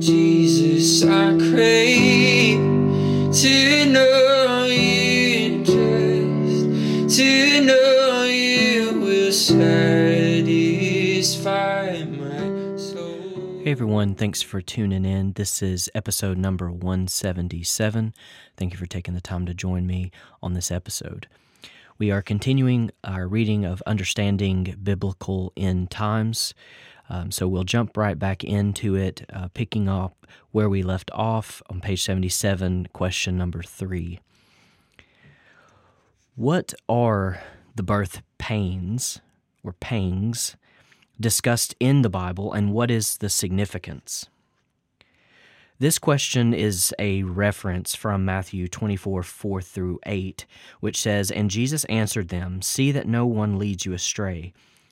Jesus, I crave to know you just to know you will satisfy my soul. Hey everyone, thanks for tuning in. This is episode number 177. Thank you for taking the time to join me on this episode. We are continuing our reading of Understanding Biblical End Times. Um, so we'll jump right back into it, uh, picking up where we left off on page 77, question number three. What are the birth pains or pangs discussed in the Bible, and what is the significance? This question is a reference from Matthew 24, 4 through 8, which says, And Jesus answered them, See that no one leads you astray.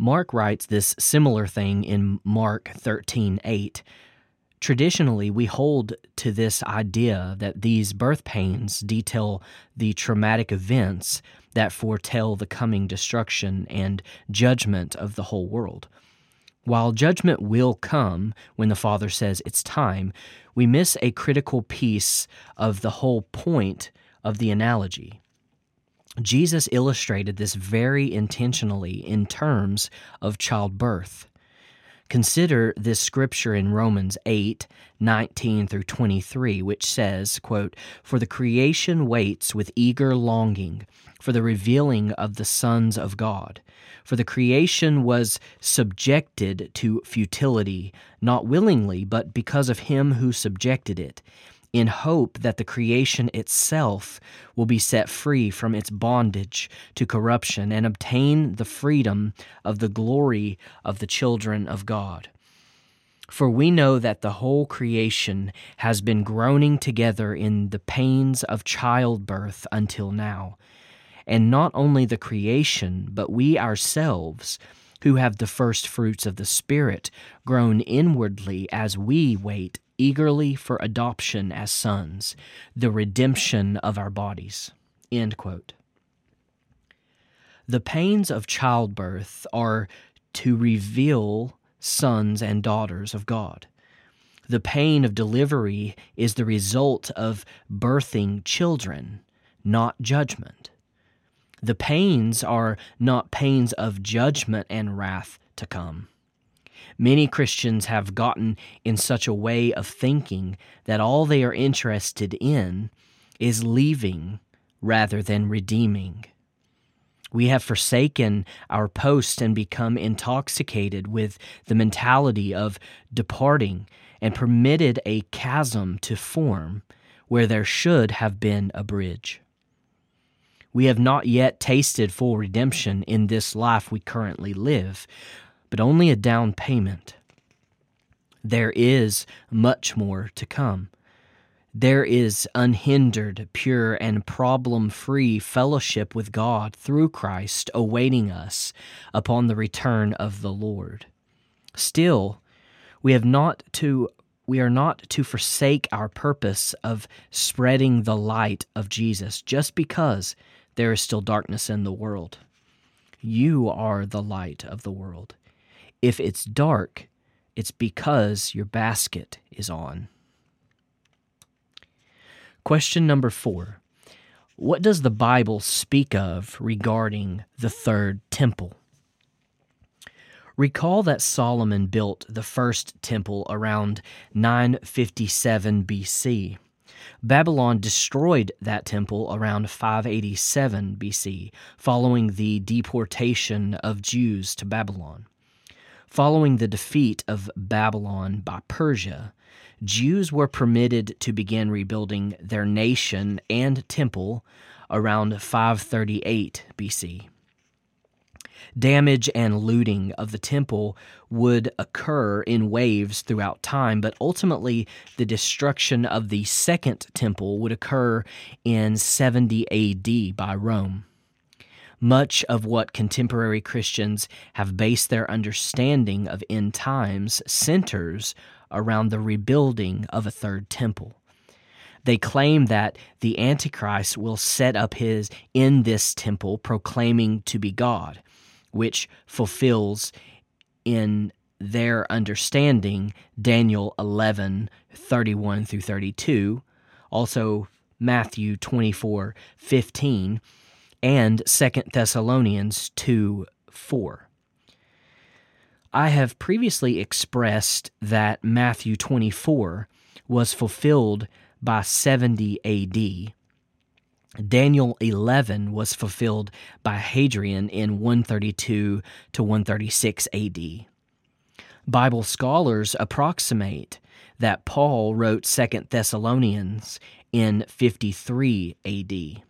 Mark writes this similar thing in Mark 13:8. Traditionally, we hold to this idea that these birth pains detail the traumatic events that foretell the coming destruction and judgment of the whole world. While judgment will come when the Father says it's time, we miss a critical piece of the whole point of the analogy. Jesus illustrated this very intentionally in terms of childbirth. Consider this scripture in Romans 8, 19 through 23, which says, quote, For the creation waits with eager longing for the revealing of the sons of God. For the creation was subjected to futility, not willingly, but because of him who subjected it in hope that the creation itself will be set free from its bondage to corruption and obtain the freedom of the glory of the children of God. For we know that the whole creation has been groaning together in the pains of childbirth until now. And not only the creation, but we ourselves, who have the first fruits of the Spirit, groan inwardly as we wait eagerly for adoption as sons, the redemption of our bodies. End quote. The pains of childbirth are to reveal sons and daughters of God. The pain of delivery is the result of birthing children, not judgment. The pains are not pains of judgment and wrath to come. Many Christians have gotten in such a way of thinking that all they are interested in is leaving rather than redeeming. We have forsaken our post and become intoxicated with the mentality of departing and permitted a chasm to form where there should have been a bridge. We have not yet tasted full redemption in this life we currently live, but only a down payment. There is much more to come. There is unhindered, pure, and problem free fellowship with God through Christ awaiting us upon the return of the Lord. Still, we have not to we are not to forsake our purpose of spreading the light of Jesus just because there is still darkness in the world. You are the light of the world. If it's dark, it's because your basket is on. Question number four What does the Bible speak of regarding the third temple? Recall that Solomon built the first temple around 957 BC. Babylon destroyed that temple around 587 BC, following the deportation of Jews to Babylon. Following the defeat of Babylon by Persia, Jews were permitted to begin rebuilding their nation and temple around 538 BC. Damage and looting of the temple would occur in waves throughout time, but ultimately the destruction of the second temple would occur in 70 AD by Rome. Much of what contemporary Christians have based their understanding of end times centers around the rebuilding of a third temple. They claim that the Antichrist will set up his in this temple proclaiming to be God, which fulfills in their understanding Daniel 11 31 through 32, also Matthew 24 15, and 2 Thessalonians 2 4. I have previously expressed that Matthew 24 was fulfilled by 70 AD. Daniel 11 was fulfilled by Hadrian in 132 to 136 AD. Bible scholars approximate that Paul wrote 2 Thessalonians in 53 AD.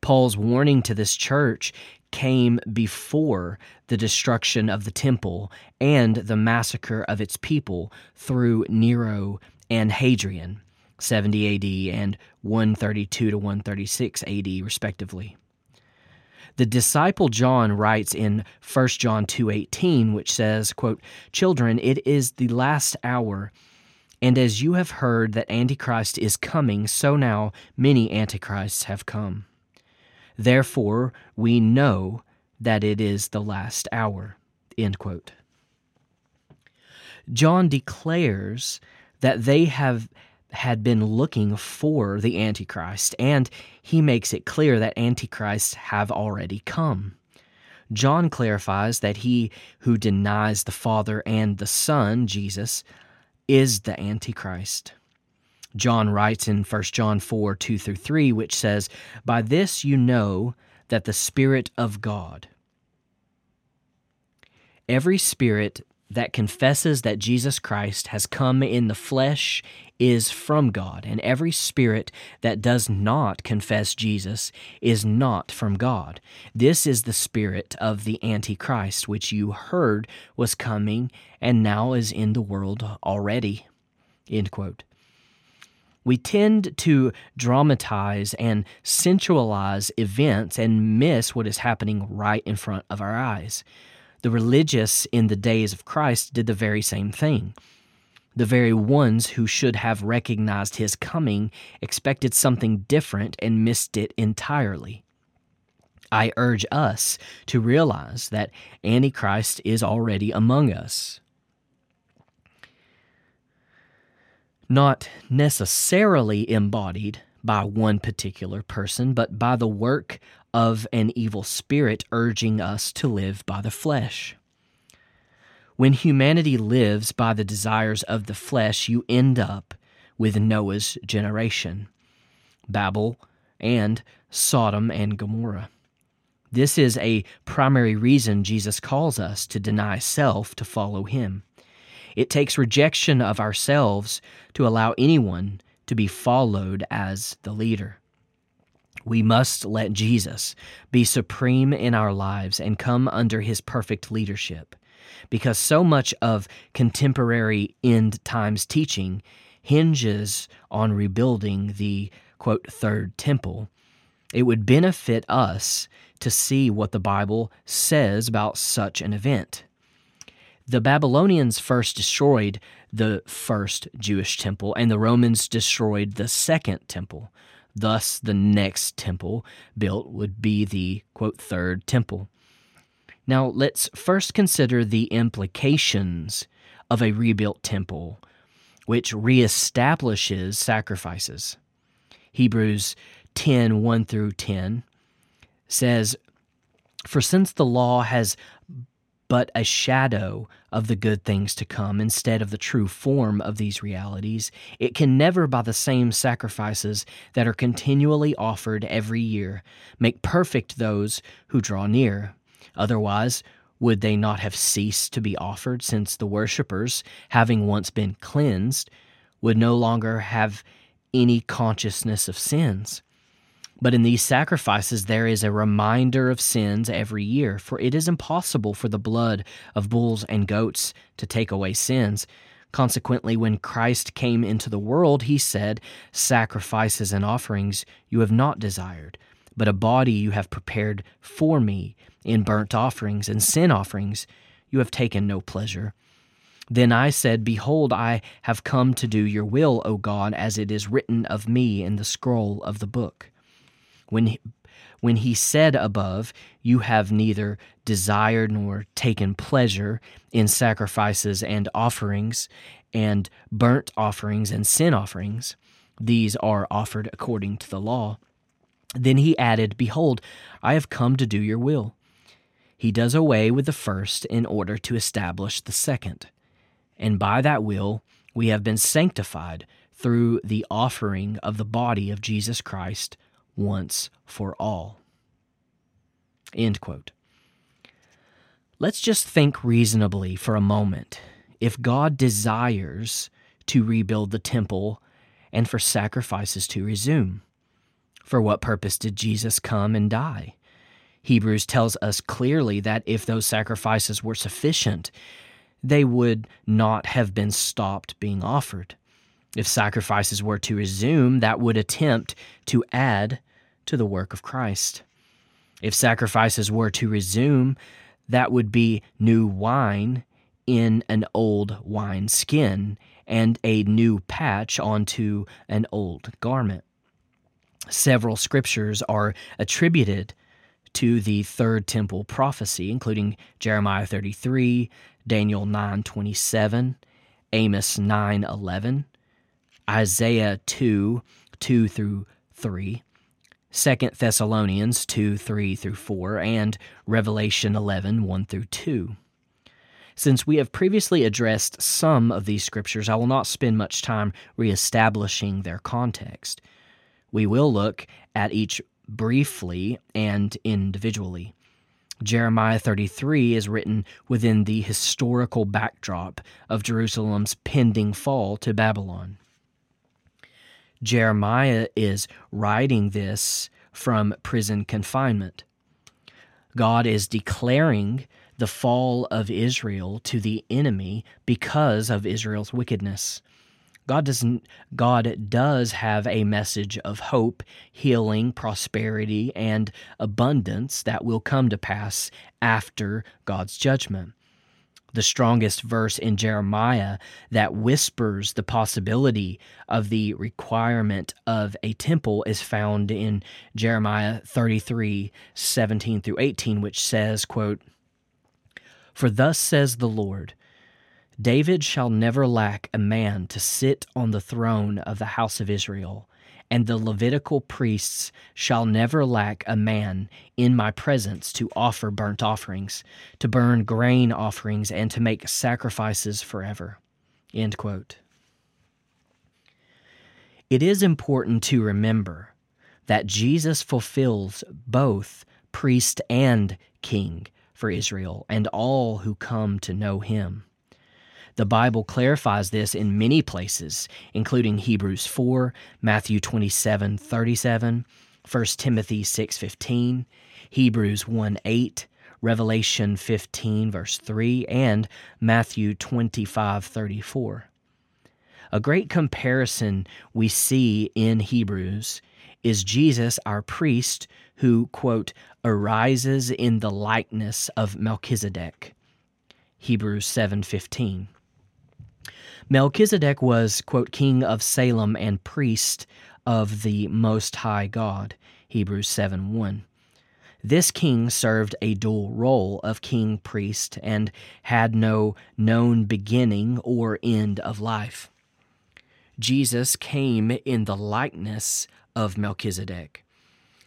Paul's warning to this church came before the destruction of the temple and the massacre of its people through Nero and Hadrian, 70 AD and 132 to 136 AD, respectively. The disciple John writes in 1 John 2:18 which says, quote, "Children, it is the last hour, and as you have heard that antichrist is coming, so now many antichrists have come." Therefore, we know that it is the last hour. End quote. John declares that they have had been looking for the Antichrist, and he makes it clear that Antichrists have already come. John clarifies that he who denies the Father and the Son, Jesus, is the Antichrist. John writes in 1 John 4 2 through 3, which says, By this you know that the Spirit of God, every spirit that confesses that Jesus Christ has come in the flesh is from God, and every spirit that does not confess Jesus is not from God. This is the spirit of the Antichrist, which you heard was coming and now is in the world already. End quote. We tend to dramatize and sensualize events and miss what is happening right in front of our eyes. The religious in the days of Christ did the very same thing. The very ones who should have recognized his coming expected something different and missed it entirely. I urge us to realize that Antichrist is already among us. Not necessarily embodied by one particular person, but by the work of an evil spirit urging us to live by the flesh. When humanity lives by the desires of the flesh, you end up with Noah's generation, Babel, and Sodom and Gomorrah. This is a primary reason Jesus calls us to deny self to follow him. It takes rejection of ourselves to allow anyone to be followed as the leader. We must let Jesus be supreme in our lives and come under his perfect leadership. Because so much of contemporary end times teaching hinges on rebuilding the quote third temple, it would benefit us to see what the Bible says about such an event. The Babylonians first destroyed the first Jewish temple, and the Romans destroyed the second temple. Thus, the next temple built would be the quote, third temple. Now, let's first consider the implications of a rebuilt temple, which reestablishes sacrifices. Hebrews 10 1 through 10 says, For since the law has but a shadow of the good things to come instead of the true form of these realities, it can never, by the same sacrifices that are continually offered every year, make perfect those who draw near. Otherwise, would they not have ceased to be offered, since the worshippers, having once been cleansed, would no longer have any consciousness of sins? But in these sacrifices, there is a reminder of sins every year, for it is impossible for the blood of bulls and goats to take away sins. Consequently, when Christ came into the world, he said, Sacrifices and offerings you have not desired, but a body you have prepared for me. In burnt offerings and sin offerings you have taken no pleasure. Then I said, Behold, I have come to do your will, O God, as it is written of me in the scroll of the book. When he, when he said above, You have neither desired nor taken pleasure in sacrifices and offerings, and burnt offerings and sin offerings, these are offered according to the law. Then he added, Behold, I have come to do your will. He does away with the first in order to establish the second. And by that will, we have been sanctified through the offering of the body of Jesus Christ once for all. End quote. Let's just think reasonably for a moment. If God desires to rebuild the temple and for sacrifices to resume, for what purpose did Jesus come and die? Hebrews tells us clearly that if those sacrifices were sufficient, they would not have been stopped being offered. If sacrifices were to resume, that would attempt to add to the work of Christ. If sacrifices were to resume, that would be new wine in an old wine skin and a new patch onto an old garment. Several scriptures are attributed to the third temple prophecy, including Jeremiah 33, Daniel 9:27, Amos 9:11, Isaiah 2, 2 through 3, 2 Thessalonians 2 3 through 4, and Revelation 11 1 through 2. Since we have previously addressed some of these scriptures, I will not spend much time reestablishing their context. We will look at each briefly and individually. Jeremiah 33 is written within the historical backdrop of Jerusalem's pending fall to Babylon. Jeremiah is writing this from prison confinement. God is declaring the fall of Israel to the enemy because of Israel's wickedness. God doesn't God does have a message of hope, healing, prosperity and abundance that will come to pass after God's judgment the strongest verse in Jeremiah that whispers the possibility of the requirement of a temple is found in Jeremiah 33 17 through 18, which says, quote, For thus says the Lord, David shall never lack a man to sit on the throne of the house of Israel and the Levitical priests shall never lack a man in my presence to offer burnt offerings, to burn grain offerings, and to make sacrifices forever. End quote. It is important to remember that Jesus fulfills both priest and king for Israel and all who come to know him. The Bible clarifies this in many places, including Hebrews 4, Matthew 27, 37, 1 Timothy 6, 15, Hebrews 1, 8, Revelation 15, verse 3, and Matthew 25, 34. A great comparison we see in Hebrews is Jesus, our priest, who, quote, arises in the likeness of Melchizedek. Hebrews 7:15. Melchizedek was, quote, king of Salem and priest of the Most High God, Hebrews 7 1. This king served a dual role of king priest and had no known beginning or end of life. Jesus came in the likeness of Melchizedek.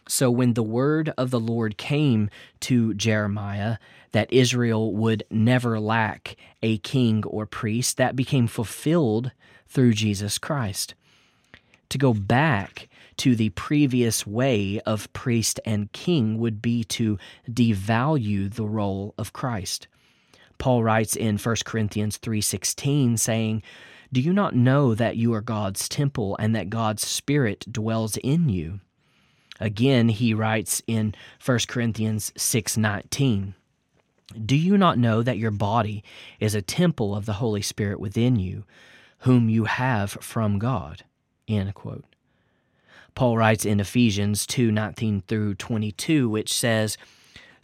So when the word of the Lord came to Jeremiah that Israel would never lack a king or priest, that became fulfilled through Jesus Christ. To go back to the previous way of priest and king would be to devalue the role of Christ. Paul writes in 1 Corinthians 3:16 saying, "Do you not know that you are God's temple and that God's spirit dwells in you?" Again, he writes in 1 Corinthians 6:19, "Do you not know that your body is a temple of the Holy Spirit within you, whom you have from God?" End quote. Paul writes in Ephesians 2:19 through 22, which says,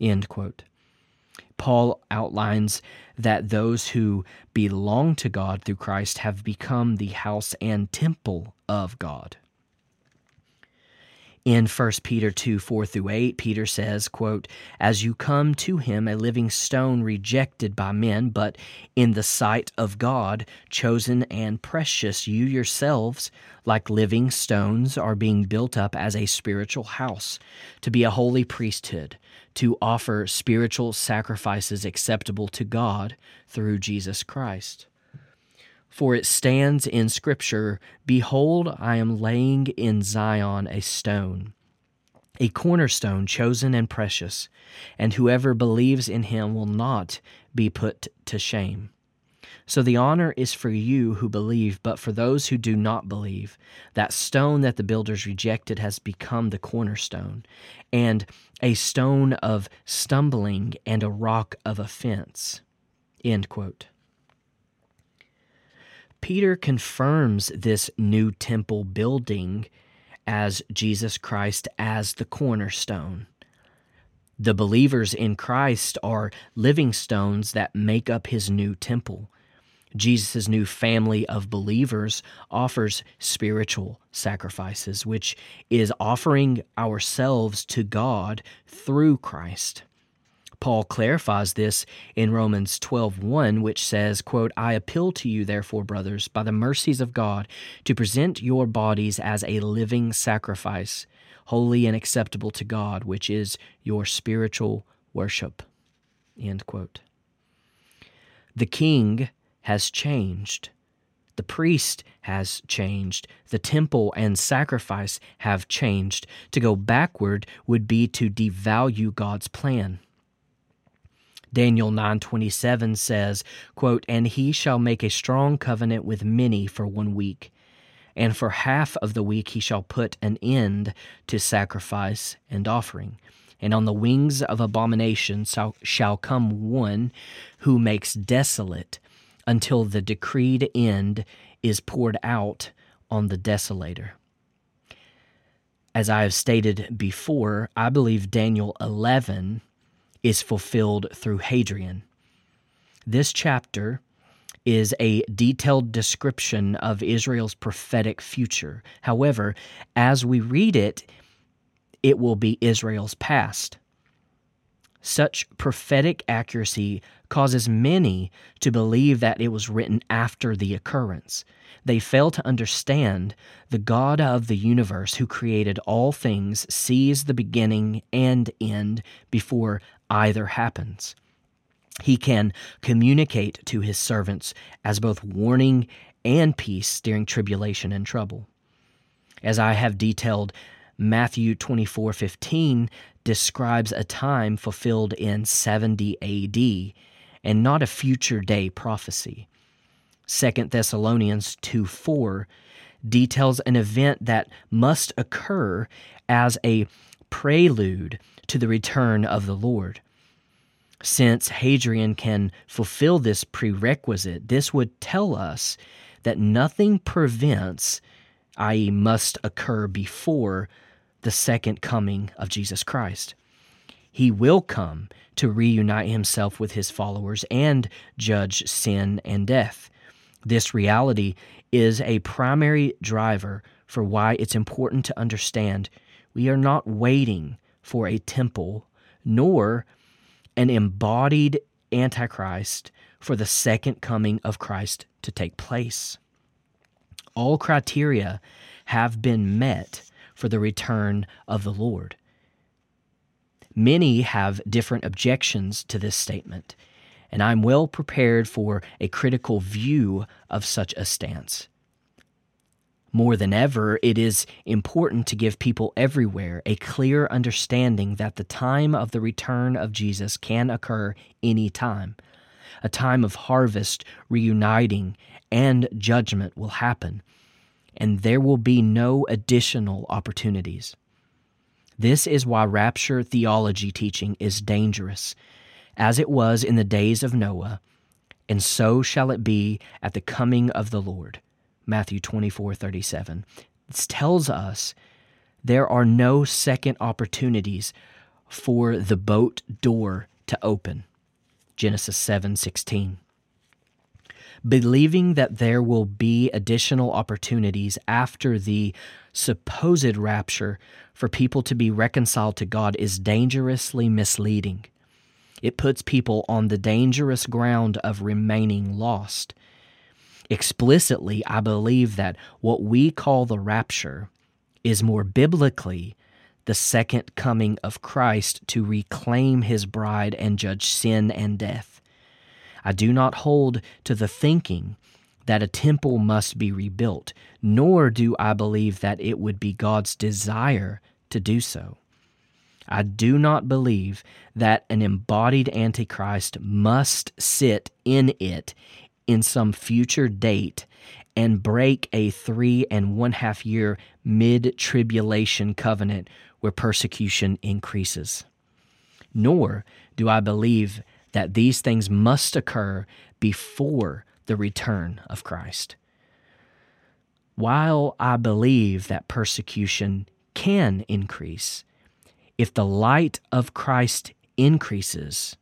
End quote. Paul outlines that those who belong to God through Christ have become the house and temple of God. In 1 Peter 2 4 through 8, Peter says, quote, As you come to him, a living stone rejected by men, but in the sight of God, chosen and precious, you yourselves, like living stones, are being built up as a spiritual house, to be a holy priesthood, to offer spiritual sacrifices acceptable to God through Jesus Christ. For it stands in Scripture Behold, I am laying in Zion a stone, a cornerstone chosen and precious, and whoever believes in him will not be put to shame. So the honor is for you who believe, but for those who do not believe, that stone that the builders rejected has become the cornerstone, and a stone of stumbling and a rock of offense. End quote. Peter confirms this new temple building as Jesus Christ as the cornerstone. The believers in Christ are living stones that make up his new temple. Jesus' new family of believers offers spiritual sacrifices, which is offering ourselves to God through Christ. Paul clarifies this in Romans 12:1 which says, quote, "I appeal to you therefore, brothers, by the mercies of God, to present your bodies as a living sacrifice, holy and acceptable to God, which is your spiritual worship." End quote. The king has changed. The priest has changed. The temple and sacrifice have changed. To go backward would be to devalue God's plan. Daniel 9:27 says, quote, "And he shall make a strong covenant with many for one week, and for half of the week he shall put an end to sacrifice and offering." And on the wings of abomination shall come one who makes desolate until the decreed end is poured out on the desolator. As I have stated before, I believe Daniel 11 is fulfilled through Hadrian. This chapter is a detailed description of Israel's prophetic future. However, as we read it, it will be Israel's past. Such prophetic accuracy causes many to believe that it was written after the occurrence. They fail to understand the God of the universe who created all things sees the beginning and end before either happens. He can communicate to his servants as both warning and peace during tribulation and trouble. As I have detailed, Matthew 24:15 describes a time fulfilled in 70 AD and not a future day prophecy. 2 Thessalonians 2 4 details an event that must occur as a prelude to the return of the Lord. Since Hadrian can fulfill this prerequisite, this would tell us that nothing prevents, i.e., must occur before the second coming of Jesus Christ. He will come to reunite himself with his followers and judge sin and death. This reality is a primary driver for why it's important to understand we are not waiting for a temple nor an embodied Antichrist for the second coming of Christ to take place. All criteria have been met for the return of the Lord. Many have different objections to this statement, and I'm well prepared for a critical view of such a stance. More than ever, it is important to give people everywhere a clear understanding that the time of the return of Jesus can occur any time. A time of harvest, reuniting, and judgment will happen, and there will be no additional opportunities. This is why rapture theology teaching is dangerous, as it was in the days of Noah, and so shall it be at the coming of the Lord. Matthew 24 37. This tells us there are no second opportunities for the boat door to open. Genesis 7 16 believing that there will be additional opportunities after the supposed rapture for people to be reconciled to God is dangerously misleading. It puts people on the dangerous ground of remaining lost. Explicitly, I believe that what we call the rapture is more biblically the second coming of Christ to reclaim his bride and judge sin and death. I do not hold to the thinking that a temple must be rebuilt, nor do I believe that it would be God's desire to do so. I do not believe that an embodied Antichrist must sit in it in some future date and break a three and one half year mid tribulation covenant where persecution increases. Nor do I believe that these things must occur before the return of Christ. While I believe that persecution can increase, if the light of Christ increases,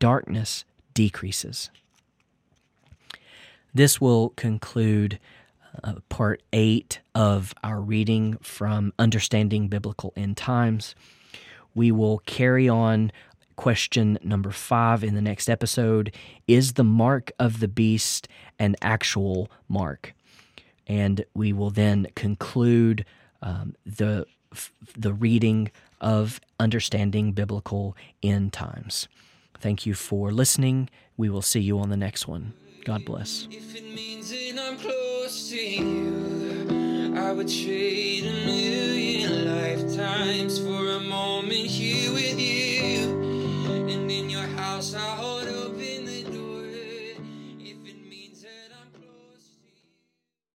darkness decreases. This will conclude uh, part eight of our reading from Understanding Biblical End Times. We will carry on question number five in the next episode Is the mark of the beast an actual mark? And we will then conclude um, the, the reading of Understanding Biblical End Times. Thank you for listening. We will see you on the next one. God bless. I would trade a million lifetimes for a moment here with you.